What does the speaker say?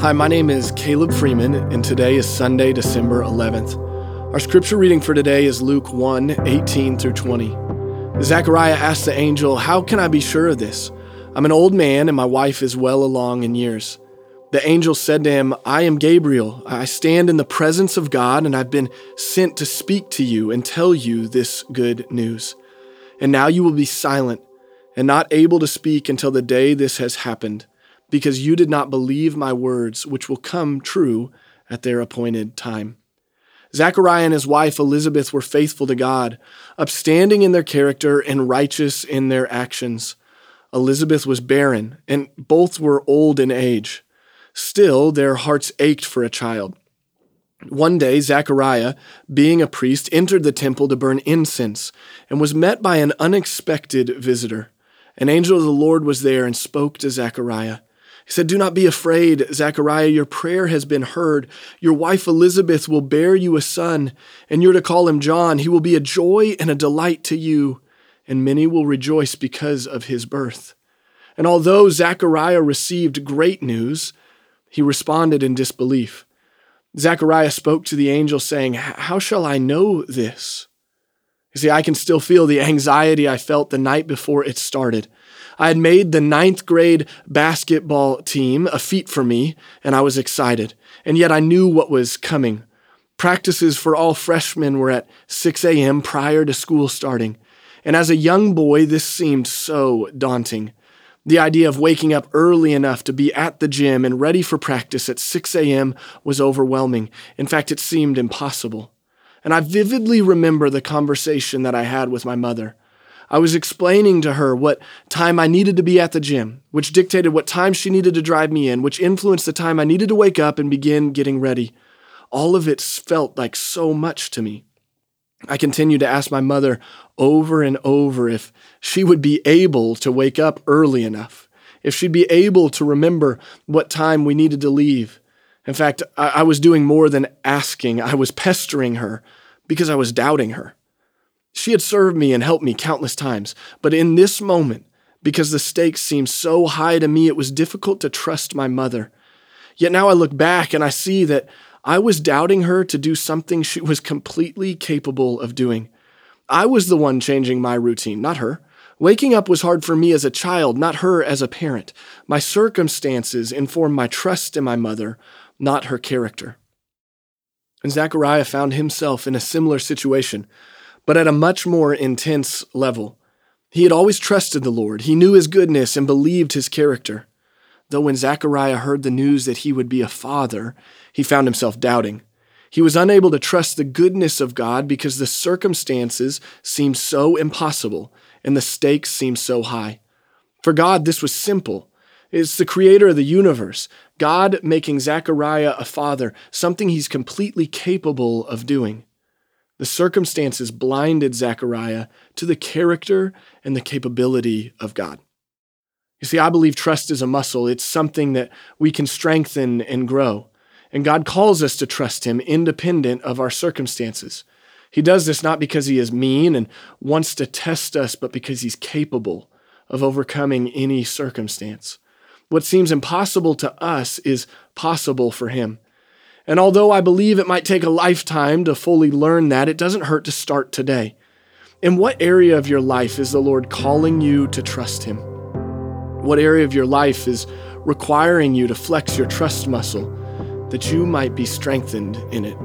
Hi, my name is Caleb Freeman, and today is Sunday, December 11th. Our scripture reading for today is Luke 1 18 through 20. Zechariah asked the angel, How can I be sure of this? I'm an old man, and my wife is well along in years. The angel said to him, I am Gabriel. I stand in the presence of God, and I've been sent to speak to you and tell you this good news. And now you will be silent and not able to speak until the day this has happened because you did not believe my words, which will come true at their appointed time. Zechariah and his wife Elizabeth were faithful to God, upstanding in their character and righteous in their actions. Elizabeth was barren, and both were old in age. Still, their hearts ached for a child. One day, Zechariah, being a priest, entered the temple to burn incense and was met by an unexpected visitor. An angel of the Lord was there and spoke to Zechariah. He said, Do not be afraid, Zechariah. Your prayer has been heard. Your wife Elizabeth will bear you a son, and you're to call him John. He will be a joy and a delight to you, and many will rejoice because of his birth. And although Zechariah received great news, he responded in disbelief. Zechariah spoke to the angel, saying, How shall I know this? See, I can still feel the anxiety I felt the night before it started. I had made the ninth grade basketball team a feat for me, and I was excited. And yet I knew what was coming. Practices for all freshmen were at 6 a.m. prior to school starting. And as a young boy, this seemed so daunting. The idea of waking up early enough to be at the gym and ready for practice at 6 a.m. was overwhelming. In fact, it seemed impossible. And I vividly remember the conversation that I had with my mother. I was explaining to her what time I needed to be at the gym, which dictated what time she needed to drive me in, which influenced the time I needed to wake up and begin getting ready. All of it felt like so much to me. I continued to ask my mother over and over if she would be able to wake up early enough, if she'd be able to remember what time we needed to leave. In fact, I, was doing more than asking, I was pestering her because I was doubting her. She had served me and helped me countless times, but in this moment, because the stakes seemed so high to me, it was difficult to trust my mother. Yet now I look back and I see that I was doubting her to do something she was completely capable of doing. I was the one changing my routine, not her. Waking up was hard for me as a child, not her as a parent. My circumstances informed my trust in my mother, not her character. And Zechariah found himself in a similar situation but at a much more intense level. He had always trusted the Lord, he knew his goodness and believed his character. Though when Zechariah heard the news that he would be a father, he found himself doubting. He was unable to trust the goodness of God because the circumstances seemed so impossible and the stakes seemed so high. For God, this was simple. It's the creator of the universe, God making Zechariah a father, something he's completely capable of doing. The circumstances blinded Zechariah to the character and the capability of God. You see, I believe trust is a muscle. It's something that we can strengthen and grow. And God calls us to trust Him independent of our circumstances. He does this not because He is mean and wants to test us, but because He's capable of overcoming any circumstance. What seems impossible to us is possible for Him. And although I believe it might take a lifetime to fully learn that, it doesn't hurt to start today. In what area of your life is the Lord calling you to trust Him? What area of your life is requiring you to flex your trust muscle that you might be strengthened in it?